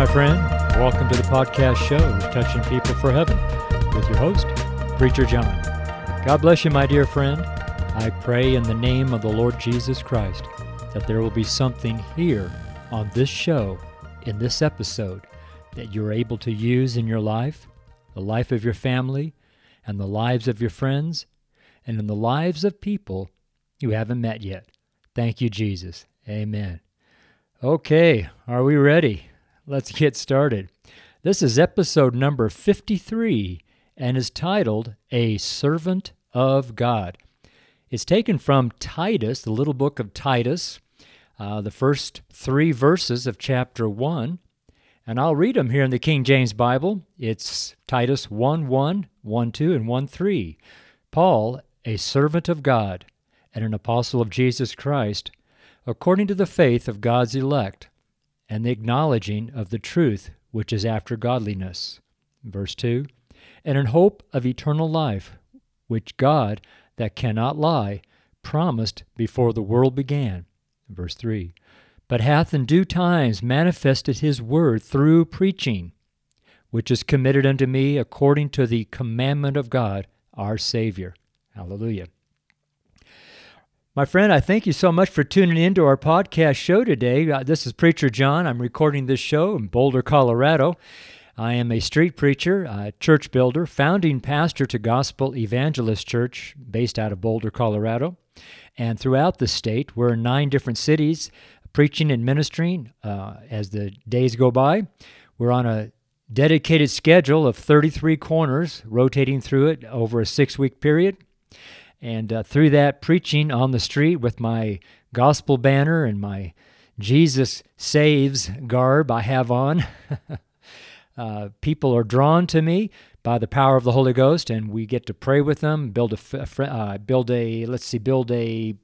My friend. Welcome to the podcast show, Touching People for Heaven, with your host, Preacher John. God bless you, my dear friend. I pray in the name of the Lord Jesus Christ that there will be something here on this show, in this episode, that you're able to use in your life, the life of your family, and the lives of your friends, and in the lives of people you haven't met yet. Thank you, Jesus. Amen. Okay, are we ready? Let's get started. This is episode number 53 and is titled A Servant of God. It's taken from Titus, the little book of Titus, uh, the first three verses of chapter 1. And I'll read them here in the King James Bible. It's Titus 1 1, 1 2, and 1 3. Paul, a servant of God and an apostle of Jesus Christ, according to the faith of God's elect, and the acknowledging of the truth which is after godliness. Verse 2 And in hope of eternal life, which God, that cannot lie, promised before the world began. Verse 3 But hath in due times manifested his word through preaching, which is committed unto me according to the commandment of God our Savior. Hallelujah. My friend, I thank you so much for tuning in to our podcast show today. Uh, this is Preacher John. I'm recording this show in Boulder, Colorado. I am a street preacher, a church builder, founding pastor to Gospel Evangelist Church based out of Boulder, Colorado. And throughout the state, we're in nine different cities preaching and ministering uh, as the days go by. We're on a dedicated schedule of 33 corners, rotating through it over a six week period. And uh, through that preaching on the street with my gospel banner and my Jesus Saves garb I have on, uh, people are drawn to me by the power of the Holy Ghost, and we get to pray with them, build a, uh, build a, let's see, build a,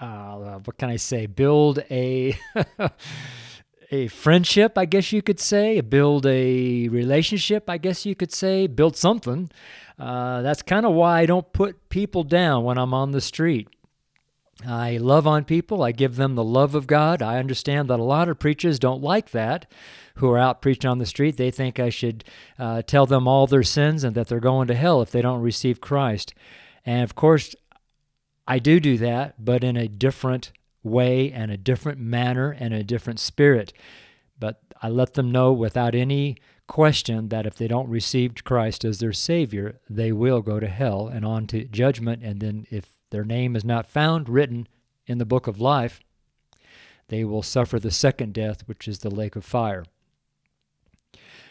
uh, what can I say, build a, a friendship, I guess you could say, build a relationship, I guess you could say, build something. Uh, that's kind of why I don't put people down when I'm on the street. I love on people. I give them the love of God. I understand that a lot of preachers don't like that who are out preaching on the street. They think I should uh, tell them all their sins and that they're going to hell if they don't receive Christ. And of course, I do do that, but in a different way and a different manner and a different spirit. But I let them know without any question that if they don't receive Christ as their Savior, they will go to hell and on to judgment. And then, if their name is not found written in the book of life, they will suffer the second death, which is the lake of fire.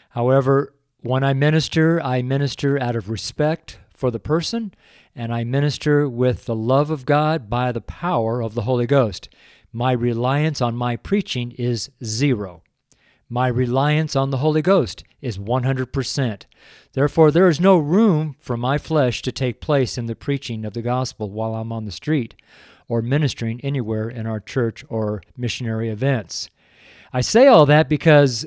However, when I minister, I minister out of respect for the person, and I minister with the love of God by the power of the Holy Ghost. My reliance on my preaching is zero. My reliance on the Holy Ghost is 100%. Therefore, there is no room for my flesh to take place in the preaching of the gospel while I'm on the street or ministering anywhere in our church or missionary events. I say all that because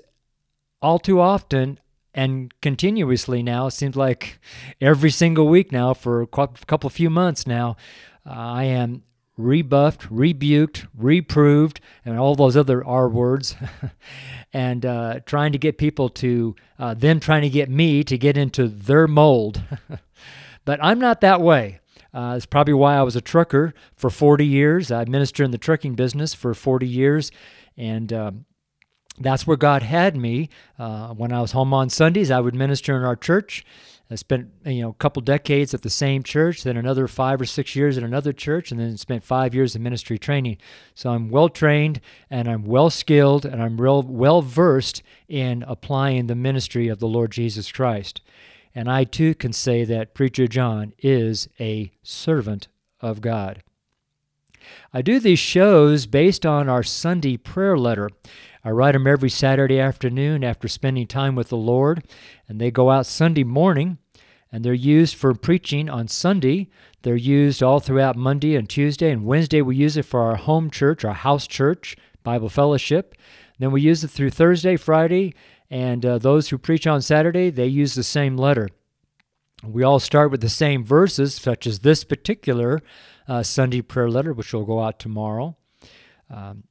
all too often and continuously now, it seems like every single week now for a couple few months now, uh, I am rebuffed, rebuked, reproved, and all those other R words, and uh, trying to get people to uh, then trying to get me to get into their mold. but I'm not that way. Uh, it's probably why I was a trucker for 40 years. I ministered in the trucking business for 40 years, and um, that's where God had me. Uh, when I was home on Sundays, I would minister in our church I spent you know a couple decades at the same church, then another five or six years at another church, and then spent five years in ministry training. So I'm well trained and I'm well skilled and I'm real well versed in applying the ministry of the Lord Jesus Christ. And I too can say that Preacher John is a servant of God. I do these shows based on our Sunday prayer letter. I write them every Saturday afternoon after spending time with the Lord, and they go out Sunday morning, and they're used for preaching on Sunday. They're used all throughout Monday and Tuesday, and Wednesday we use it for our home church, our house church, Bible fellowship. Then we use it through Thursday, Friday, and uh, those who preach on Saturday, they use the same letter. We all start with the same verses, such as this particular uh, Sunday prayer letter, which will go out tomorrow. Um,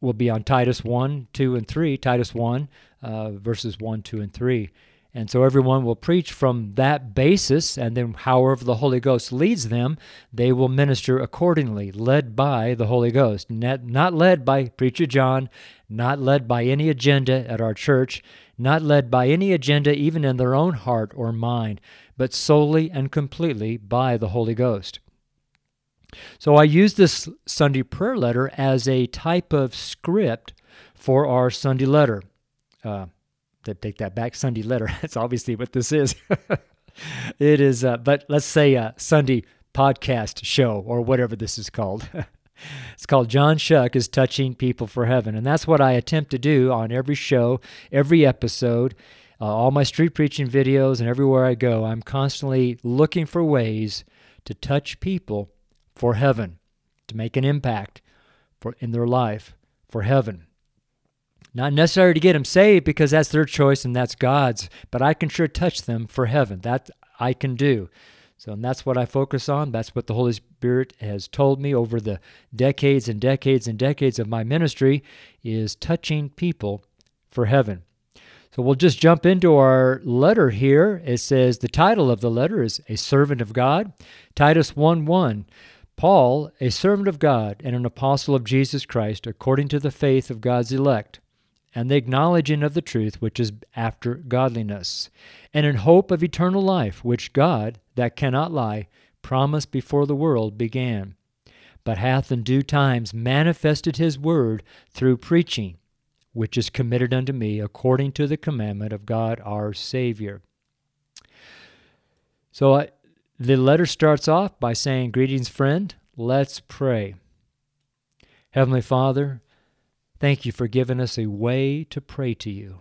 will be on Titus 1, 2, and 3, Titus 1, uh, verses 1, 2, and 3. And so everyone will preach from that basis, and then however the Holy Ghost leads them, they will minister accordingly, led by the Holy Ghost. Not led by Preacher John, not led by any agenda at our church, not led by any agenda even in their own heart or mind, but solely and completely by the Holy Ghost. So I use this Sunday prayer letter as a type of script for our Sunday letter. Uh, to take that back, Sunday letter. That's obviously what this is. it is, uh, but let's say a Sunday podcast show or whatever this is called. it's called John Shuck is Touching People for Heaven. And that's what I attempt to do on every show, every episode, uh, all my street preaching videos, and everywhere I go. I'm constantly looking for ways to touch people for heaven, to make an impact for in their life for heaven. Not necessary to get them saved because that's their choice and that's God's, but I can sure touch them for heaven. That I can do. So and that's what I focus on. That's what the Holy Spirit has told me over the decades and decades and decades of my ministry is touching people for heaven. So we'll just jump into our letter here. It says the title of the letter is A Servant of God. Titus 1 1. Paul, a servant of God and an apostle of Jesus Christ, according to the faith of God's elect, and the acknowledging of the truth which is after godliness, and in hope of eternal life, which God, that cannot lie, promised before the world began, but hath in due times manifested his word through preaching, which is committed unto me according to the commandment of God our Savior. So I, the letter starts off by saying, Greetings, friend. Let's pray. Heavenly Father, thank you for giving us a way to pray to you.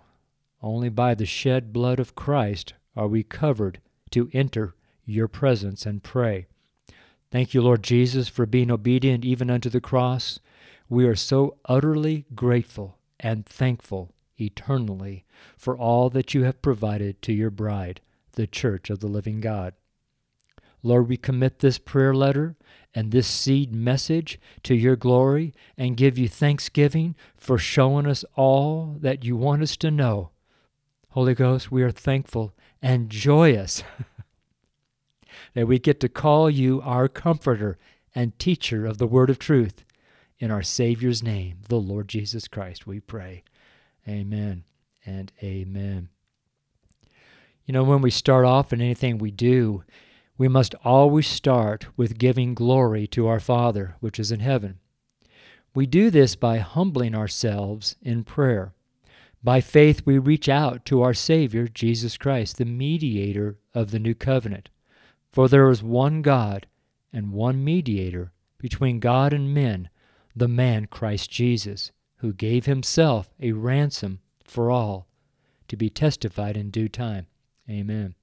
Only by the shed blood of Christ are we covered to enter your presence and pray. Thank you, Lord Jesus, for being obedient even unto the cross. We are so utterly grateful and thankful eternally for all that you have provided to your bride, the church of the living God. Lord, we commit this prayer letter and this seed message to your glory and give you thanksgiving for showing us all that you want us to know. Holy Ghost, we are thankful and joyous that we get to call you our comforter and teacher of the word of truth. In our Savior's name, the Lord Jesus Christ, we pray. Amen and amen. You know, when we start off in anything we do, we must always start with giving glory to our Father, which is in heaven. We do this by humbling ourselves in prayer. By faith, we reach out to our Savior, Jesus Christ, the mediator of the new covenant. For there is one God and one mediator between God and men, the man Christ Jesus, who gave himself a ransom for all, to be testified in due time. Amen.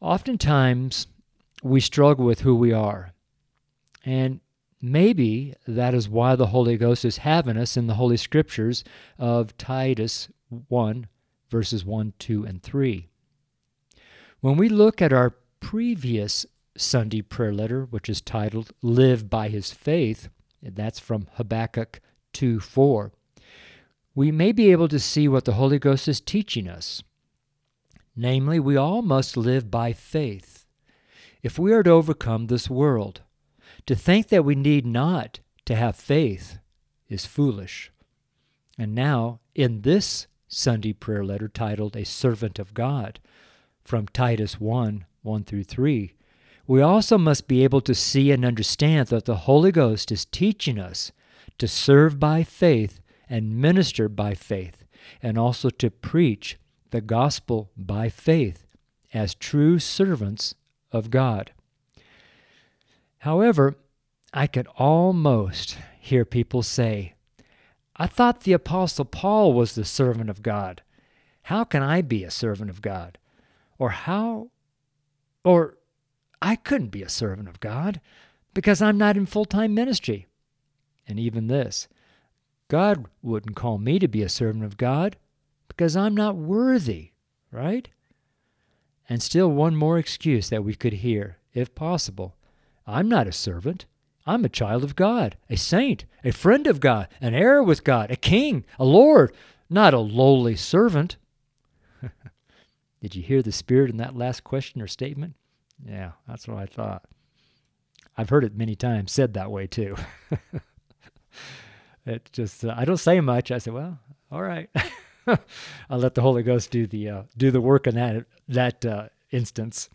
Oftentimes, we struggle with who we are. And maybe that is why the Holy Ghost is having us in the Holy Scriptures of Titus 1, verses 1, 2, and 3. When we look at our previous Sunday prayer letter, which is titled Live by His Faith, that's from Habakkuk 2 4, we may be able to see what the Holy Ghost is teaching us. Namely, we all must live by faith if we are to overcome this world. To think that we need not to have faith is foolish. And now, in this Sunday prayer letter titled A Servant of God, from Titus 1 1 through 3, we also must be able to see and understand that the Holy Ghost is teaching us to serve by faith and minister by faith, and also to preach the gospel by faith as true servants of God. However, I could almost hear people say, I thought the Apostle Paul was the servant of God. How can I be a servant of God? Or how, or I couldn't be a servant of God because I'm not in full time ministry. And even this, God wouldn't call me to be a servant of God because I'm not worthy, right? And still, one more excuse that we could hear, if possible I'm not a servant, I'm a child of God, a saint, a friend of God, an heir with God, a king, a lord, not a lowly servant. Did you hear the spirit in that last question or statement? Yeah, that's what I thought. I've heard it many times said that way too. it just uh, I don't say much. I say, well, all right. I'll let the Holy Ghost do the uh, do the work in that that uh, instance.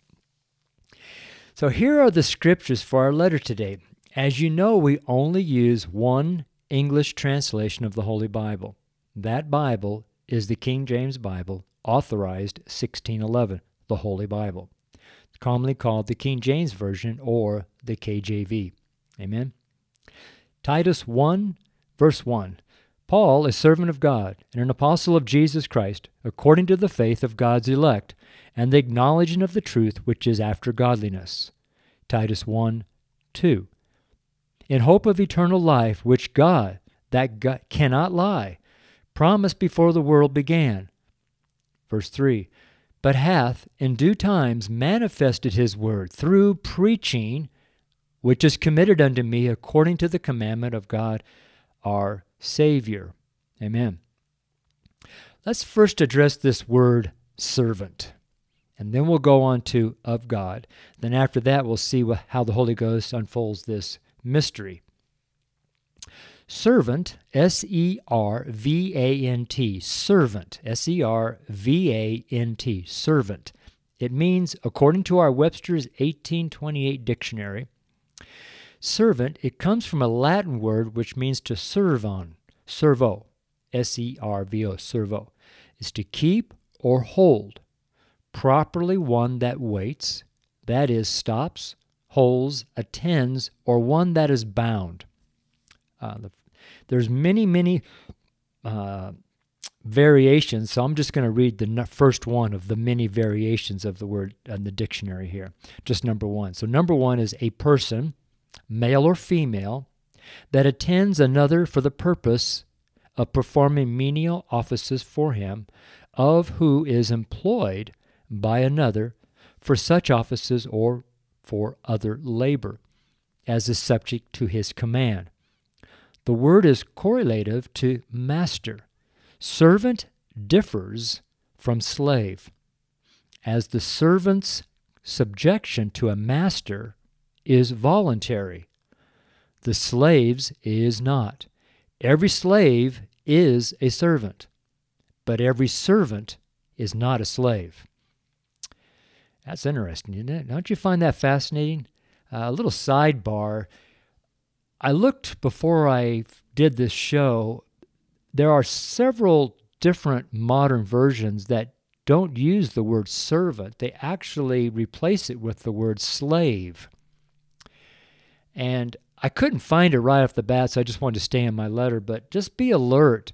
So here are the scriptures for our letter today. As you know, we only use one English translation of the Holy Bible. That Bible is the King James Bible, authorized 1611, the Holy Bible, commonly called the King James Version or the KJV. Amen. Titus 1, verse 1. Paul, a servant of God and an apostle of Jesus Christ, according to the faith of God's elect, and the acknowledging of the truth which is after godliness. Titus 1 2. In hope of eternal life, which God, that God cannot lie, promised before the world began. Verse 3 But hath in due times manifested his word through preaching, which is committed unto me according to the commandment of God our Savior. Amen. Let's first address this word servant, and then we'll go on to of God. Then after that, we'll see how the Holy Ghost unfolds this mystery. Servant, S E R V A N T, servant, S E R V A N T, servant. It means, according to our Webster's 1828 dictionary, Servant, it comes from a Latin word which means to serve on, servo, S E R V O, servo, is to keep or hold. Properly one that waits, that is, stops, holds, attends, or one that is bound. Uh, the, there's many, many uh, variations, so I'm just going to read the first one of the many variations of the word in the dictionary here. Just number one. So, number one is a person male or female, that attends another for the purpose of performing menial offices for him, of who is employed by another for such offices or for other labor, as is subject to his command. The word is correlative to master. Servant differs from slave, as the servant's subjection to a master is voluntary. The slave's is not. Every slave is a servant, but every servant is not a slave. That's interesting, isn't it? Don't you find that fascinating? Uh, a little sidebar. I looked before I did this show. There are several different modern versions that don't use the word servant, they actually replace it with the word slave. And I couldn't find it right off the bat, so I just wanted to stay in my letter. But just be alert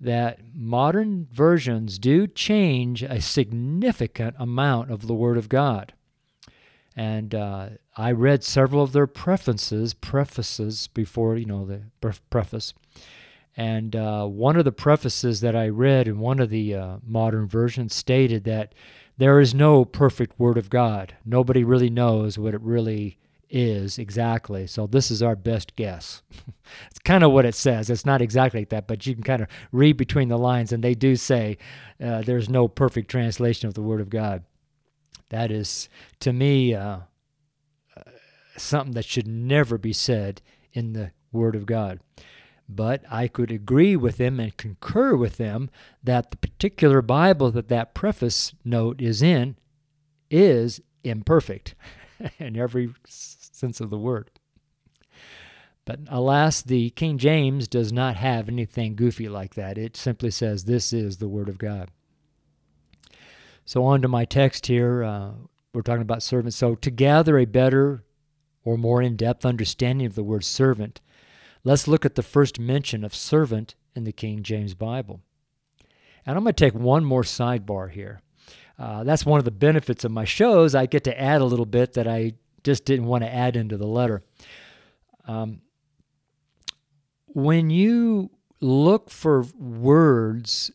that modern versions do change a significant amount of the Word of God. And uh, I read several of their prefaces, prefaces before, you know, the preface. And uh, one of the prefaces that I read in one of the uh, modern versions stated that there is no perfect Word of God. Nobody really knows what it really is exactly. So this is our best guess. it's kind of what it says. It's not exactly like that, but you can kind of read between the lines, and they do say uh, there's no perfect translation of the Word of God. That is, to me, uh, uh, something that should never be said in the Word of God. But I could agree with them and concur with them that the particular Bible that that preface note is in is imperfect in every sense of the word. But alas, the King James does not have anything goofy like that. It simply says, This is the Word of God. So, on to my text here. Uh, we're talking about servants. So, to gather a better or more in depth understanding of the word servant, let's look at the first mention of servant in the King James Bible. And I'm going to take one more sidebar here. Uh, that's one of the benefits of my shows. I get to add a little bit that I just didn't want to add into the letter. Um, when you look for words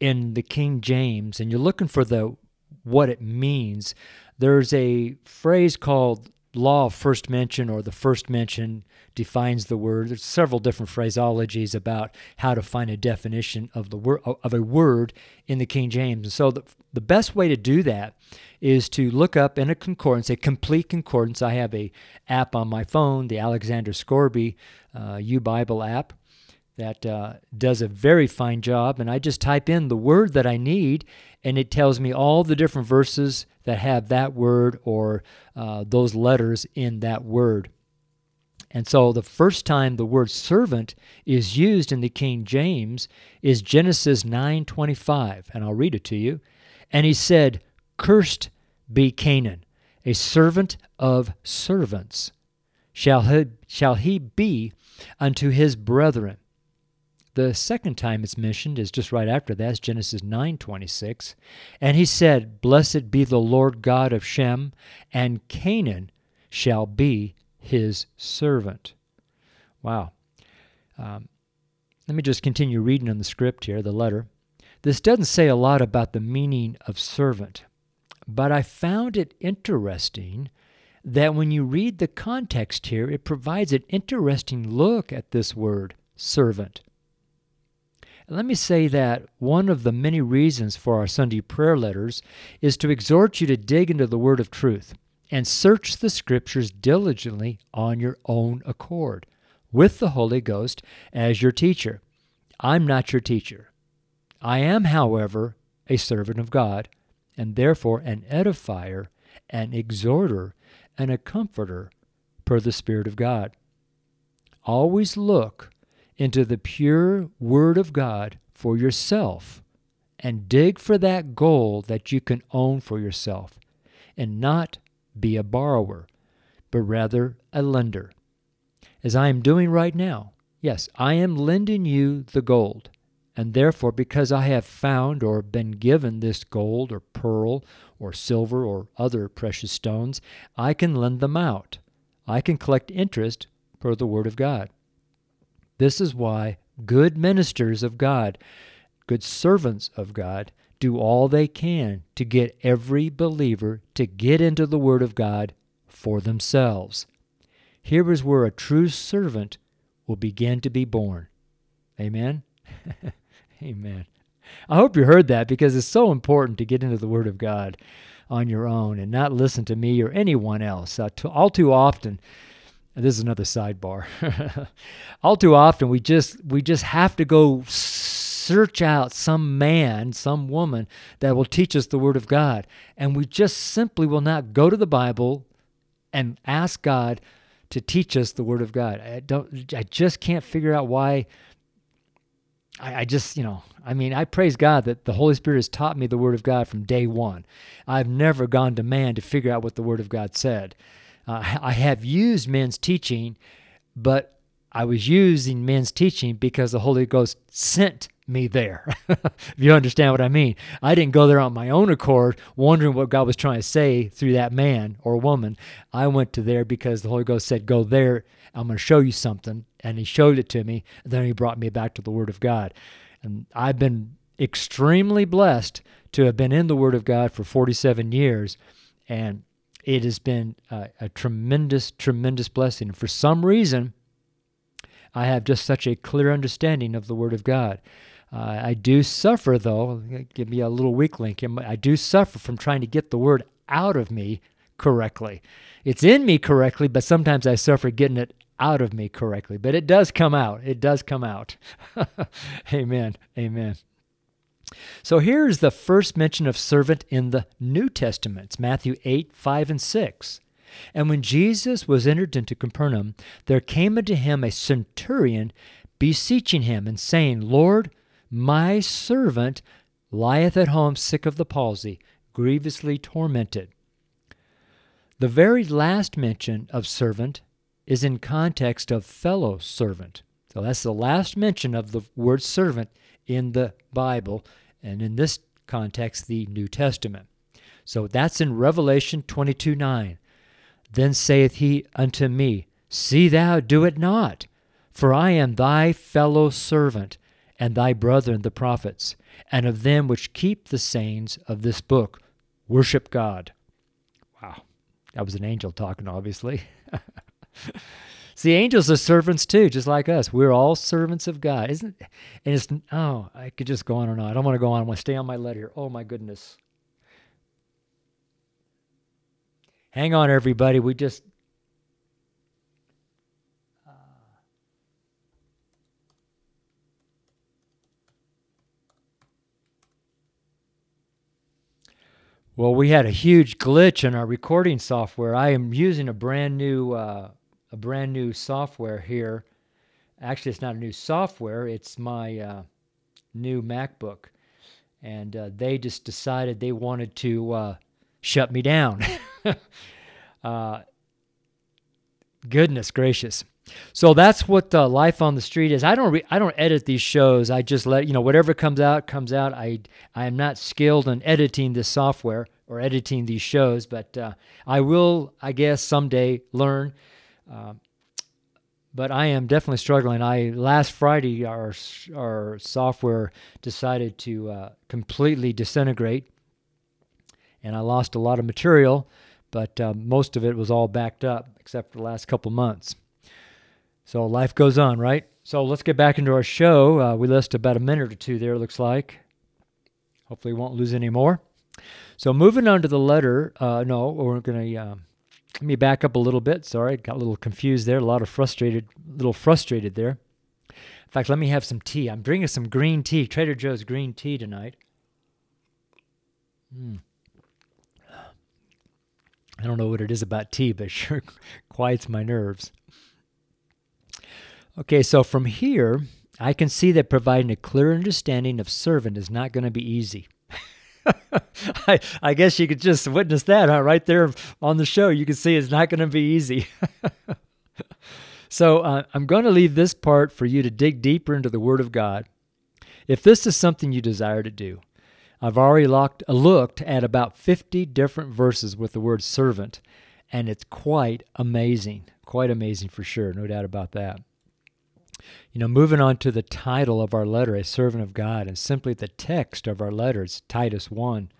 in the King James and you're looking for the what it means, there's a phrase called law of first mention or the first mention defines the word. There's several different phraseologies about how to find a definition of the word of a word in the King James. And so the, the best way to do that is to look up in a concordance, a complete concordance. I have a app on my phone, the Alexander Scourby uh, U Bible app that uh, does a very fine job. And I just type in the word that I need, and it tells me all the different verses that have that word or uh, those letters in that word. And so the first time the word servant is used in the King James is Genesis 9:25, and I'll read it to you. And he said, "Cursed be Canaan, a servant of servants. Shall he, shall he be unto his brethren." The second time it's mentioned is just right after that, Genesis 9:26. And he said, "Blessed be the Lord God of Shem, and Canaan shall be his servant." Wow. Um, let me just continue reading in the script here, the letter. This doesn't say a lot about the meaning of servant, but I found it interesting that when you read the context here, it provides an interesting look at this word, servant. Let me say that one of the many reasons for our Sunday prayer letters is to exhort you to dig into the Word of truth and search the Scriptures diligently on your own accord, with the Holy Ghost as your teacher. I'm not your teacher. I am, however, a servant of God, and therefore an edifier, an exhorter, and a comforter per the Spirit of God. Always look into the pure Word of God for yourself and dig for that goal that you can own for yourself and not be a borrower, but rather a lender. As I am doing right now, yes, I am lending you the gold. And therefore, because I have found or been given this gold or pearl or silver or other precious stones, I can lend them out. I can collect interest per the Word of God. This is why good ministers of God, good servants of God, do all they can to get every believer to get into the Word of God for themselves. Here is where a true servant will begin to be born. Amen? Amen. I hope you heard that because it's so important to get into the Word of God on your own and not listen to me or anyone else. Uh, to, all too often, this is another sidebar. All too often we just we just have to go search out some man, some woman that will teach us the word of God, and we just simply will not go to the Bible and ask God to teach us the word of God. I don't I just can't figure out why I, I just, you know, I mean, I praise God that the Holy Spirit has taught me the Word of God from day one. I've never gone to man to figure out what the Word of God said. Uh, I have used men's teaching, but I was using men's teaching because the Holy Ghost sent me there. if you understand what I mean. I didn't go there on my own accord, wondering what God was trying to say through that man or woman. I went to there because the Holy Ghost said, Go there. I'm going to show you something. And He showed it to me. And then He brought me back to the Word of God. And I've been extremely blessed to have been in the Word of God for 47 years. And it has been a, a tremendous, tremendous blessing. For some reason, I have just such a clear understanding of the Word of God. Uh, I do suffer, though, give me a little weak link. I do suffer from trying to get the Word out of me correctly. It's in me correctly, but sometimes I suffer getting it out of me correctly. But it does come out. It does come out. Amen. Amen. So here's the first mention of servant in the New Testament. Matthew 8, 5, and 6. And when Jesus was entered into Capernaum, there came unto him a centurion beseeching him and saying, Lord, my servant lieth at home sick of the palsy, grievously tormented. The very last mention of servant is in context of fellow servant. So that's the last mention of the word servant in the Bible, and in this context, the New Testament. So that's in Revelation 22 9. Then saith he unto me, See thou do it not, for I am thy fellow servant, and thy brethren the prophets, and of them which keep the sayings of this book. Worship God. Wow. That was an angel talking, obviously. See, angels are servants too, just like us. We're all servants of God, isn't? It? And it's oh, I could just go on and on. I don't want to go on. I want to stay on my letter. Oh my goodness. Hang on, everybody. We just Well, we had a huge glitch in our recording software. I am using a brand new uh, a brand new software here. Actually, it's not a new software. It's my uh, new MacBook, and uh, they just decided they wanted to uh, shut me down. Uh, goodness gracious! So that's what the life on the street is. I don't re- I don't edit these shows. I just let you know whatever comes out comes out. I I am not skilled in editing this software or editing these shows, but uh, I will I guess someday learn. Uh, but I am definitely struggling. I last Friday our our software decided to uh, completely disintegrate, and I lost a lot of material. But uh, most of it was all backed up except for the last couple months. So life goes on, right? So let's get back into our show. Uh, we list about a minute or two there, it looks like. Hopefully, we won't lose any more. So moving on to the letter. Uh, no, we're going to uh, let me back up a little bit. Sorry, got a little confused there. A lot of frustrated, little frustrated there. In fact, let me have some tea. I'm bringing some green tea, Trader Joe's green tea tonight. Mm. I don't know what it is about tea, but sure quiets my nerves. Okay, so from here, I can see that providing a clear understanding of servant is not going to be easy. I, I, guess you could just witness that huh? right there on the show. You can see it's not going to be easy. so uh, I'm going to leave this part for you to dig deeper into the Word of God. If this is something you desire to do, I've already locked, looked at about 50 different verses with the word servant, and it's quite amazing. Quite amazing for sure, no doubt about that. You know, moving on to the title of our letter, A Servant of God, and simply the text of our letters, Titus 1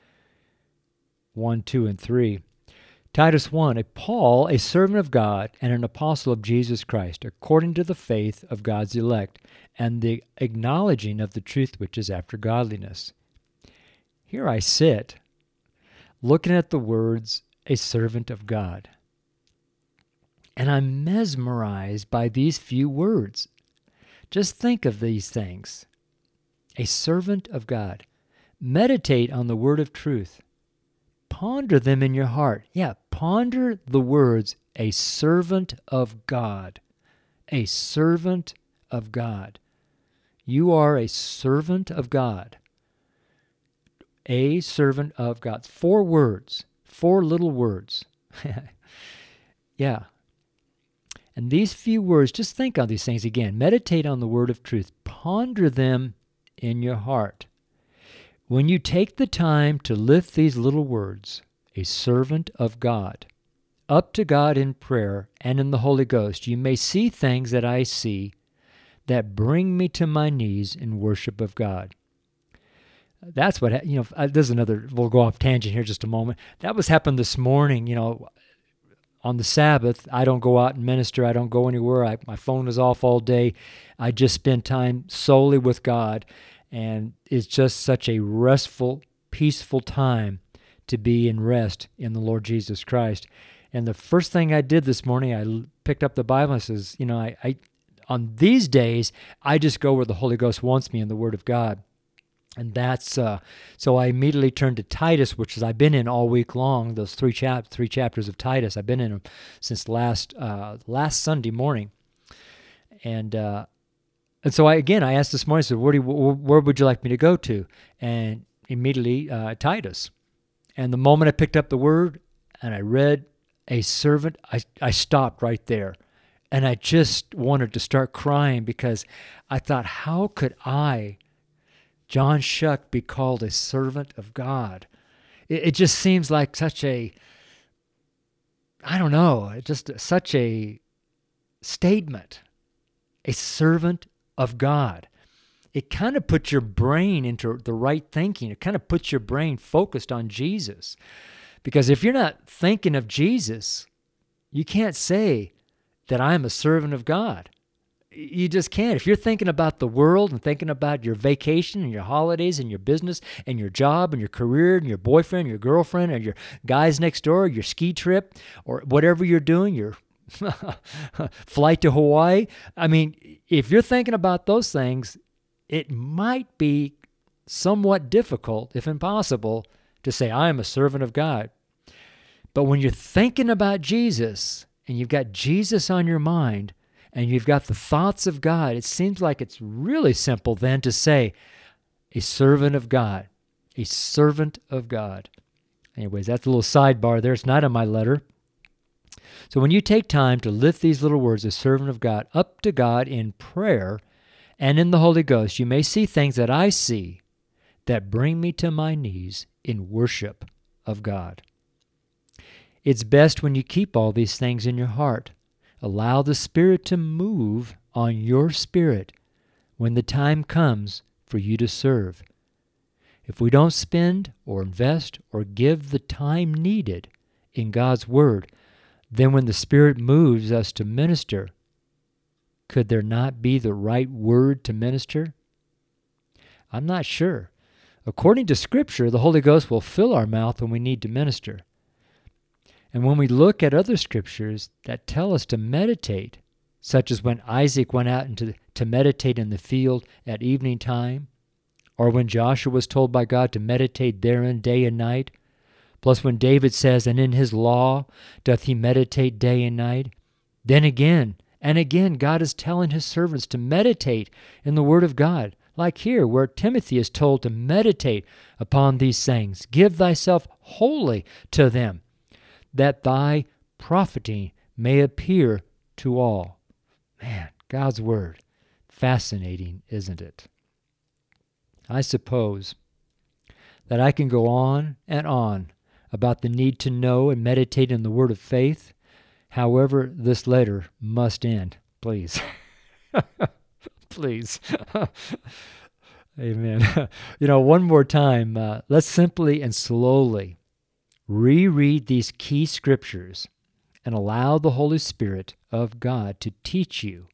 1, 2, and 3. Titus 1, a Paul, a servant of God and an apostle of Jesus Christ, according to the faith of God's elect, and the acknowledging of the truth which is after godliness. Here I sit, looking at the words, a servant of God. And I'm mesmerized by these few words. Just think of these things a servant of God. Meditate on the word of truth. Ponder them in your heart. Yeah, ponder the words, a servant of God. A servant of God. You are a servant of God. A servant of God. Four words, four little words. yeah, and these few words, just think on these things again. Meditate on the word of truth, ponder them in your heart. When you take the time to lift these little words, a servant of God, up to God in prayer and in the Holy Ghost, you may see things that I see that bring me to my knees in worship of God. That's what, you know, uh, there's another, we'll go off tangent here just a moment. That was happened this morning. You know, on the Sabbath, I don't go out and minister. I don't go anywhere. I, my phone is off all day. I just spend time solely with God. And it's just such a restful, peaceful time to be in rest in the Lord Jesus Christ. And the first thing I did this morning, I picked up the Bible and says, you know, I, I on these days, I just go where the Holy Ghost wants me in the Word of God. And that's uh, so I immediately turned to Titus, which is I've been in all week long. Those three chap three chapters of Titus, I've been in them since last uh, last Sunday morning, and uh, and so I again I asked this morning, I said, where, do you, where would you like me to go to? And immediately uh, Titus, and the moment I picked up the word and I read a servant, I I stopped right there, and I just wanted to start crying because I thought, how could I John Shuck be called a servant of God. It, it just seems like such a, I don't know, just such a statement. A servant of God. It kind of puts your brain into the right thinking. It kind of puts your brain focused on Jesus. Because if you're not thinking of Jesus, you can't say that I'm a servant of God. You just can't. If you're thinking about the world and thinking about your vacation and your holidays and your business and your job and your career and your boyfriend, your girlfriend, and your guys next door, your ski trip, or whatever you're doing, your flight to Hawaii. I mean, if you're thinking about those things, it might be somewhat difficult, if impossible, to say, I am a servant of God. But when you're thinking about Jesus and you've got Jesus on your mind and you've got the thoughts of God, it seems like it's really simple then to say, a servant of God, a servant of God. Anyways, that's a little sidebar there. It's not in my letter. So when you take time to lift these little words, a servant of God, up to God in prayer and in the Holy Ghost, you may see things that I see that bring me to my knees in worship of God. It's best when you keep all these things in your heart. Allow the Spirit to move on your spirit when the time comes for you to serve. If we don't spend or invest or give the time needed in God's Word, then when the Spirit moves us to minister, could there not be the right word to minister? I'm not sure. According to Scripture, the Holy Ghost will fill our mouth when we need to minister. And when we look at other scriptures that tell us to meditate, such as when Isaac went out into, to meditate in the field at evening time, or when Joshua was told by God to meditate therein day and night, plus when David says, And in his law doth he meditate day and night, then again and again God is telling his servants to meditate in the Word of God like here, where Timothy is told to meditate upon these things. Give thyself wholly to them, that thy profiting may appear to all. Man, God's Word. Fascinating, isn't it? I suppose that I can go on and on about the need to know and meditate in the Word of faith. However, this letter must end, please. please. Amen. you know, one more time, uh, let's simply and slowly reread these key scriptures and allow the Holy Spirit of God to teach you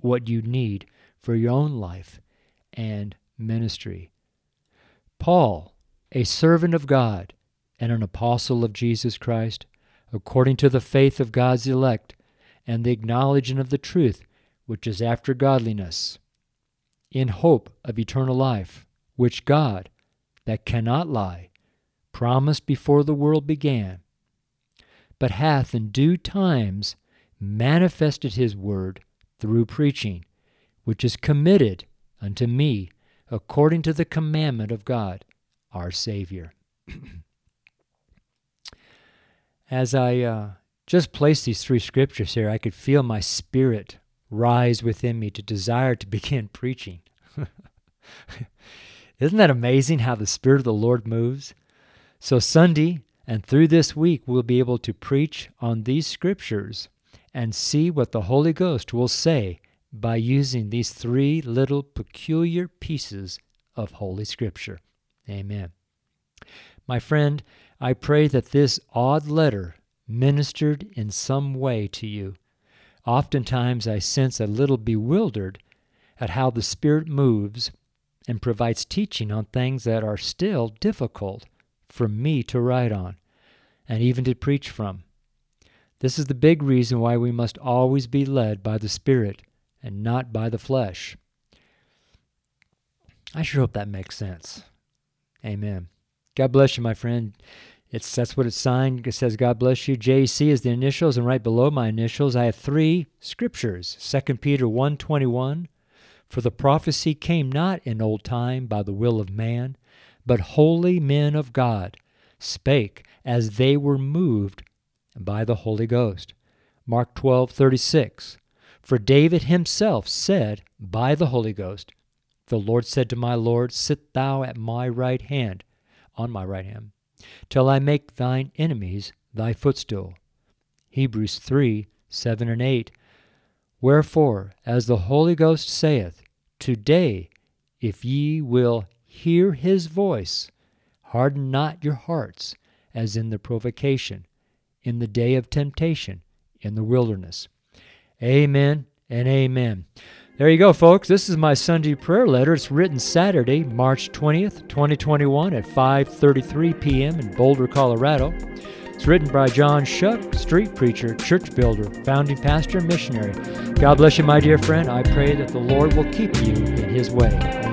what you need for your own life and ministry. Paul, a servant of God and an apostle of Jesus Christ, according to the faith of God's elect and the acknowledging of the truth which is after godliness, in hope of eternal life, which God, that cannot lie, promised before the world began, but hath in due times manifested his word through preaching, which is committed unto me according to the commandment of God, our Savior. As I uh, just placed these three scriptures here, I could feel my spirit rise within me to desire to begin preaching. Isn't that amazing how the Spirit of the Lord moves? So, Sunday and through this week, we'll be able to preach on these scriptures and see what the Holy Ghost will say by using these three little peculiar pieces of Holy Scripture. Amen. My friend, I pray that this odd letter ministered in some way to you. Oftentimes I sense a little bewildered at how the Spirit moves and provides teaching on things that are still difficult for me to write on and even to preach from. This is the big reason why we must always be led by the Spirit and not by the flesh. I sure hope that makes sense. Amen. God bless you, my friend. It's that's what it's signed. It says, God bless you. JC is the initials, and right below my initials, I have three scriptures. 2 Peter 1.21, For the prophecy came not in old time by the will of man, but holy men of God spake as they were moved by the Holy Ghost. Mark 12.36, For David himself said by the Holy Ghost, The Lord said to my Lord, Sit thou at my right hand, on my right hand till I make thine enemies thy footstool. Hebrews 3 7 and 8. Wherefore, as the Holy Ghost saith, Today, if ye will hear his voice, harden not your hearts, as in the provocation, in the day of temptation, in the wilderness. Amen and amen. There you go, folks. This is my Sunday prayer letter. It's written Saturday, March 20th, 2021 at 5:33 p.m. in Boulder, Colorado. It's written by John Shuck, street preacher, church builder, founding pastor, and missionary. God bless you, my dear friend. I pray that the Lord will keep you in his way.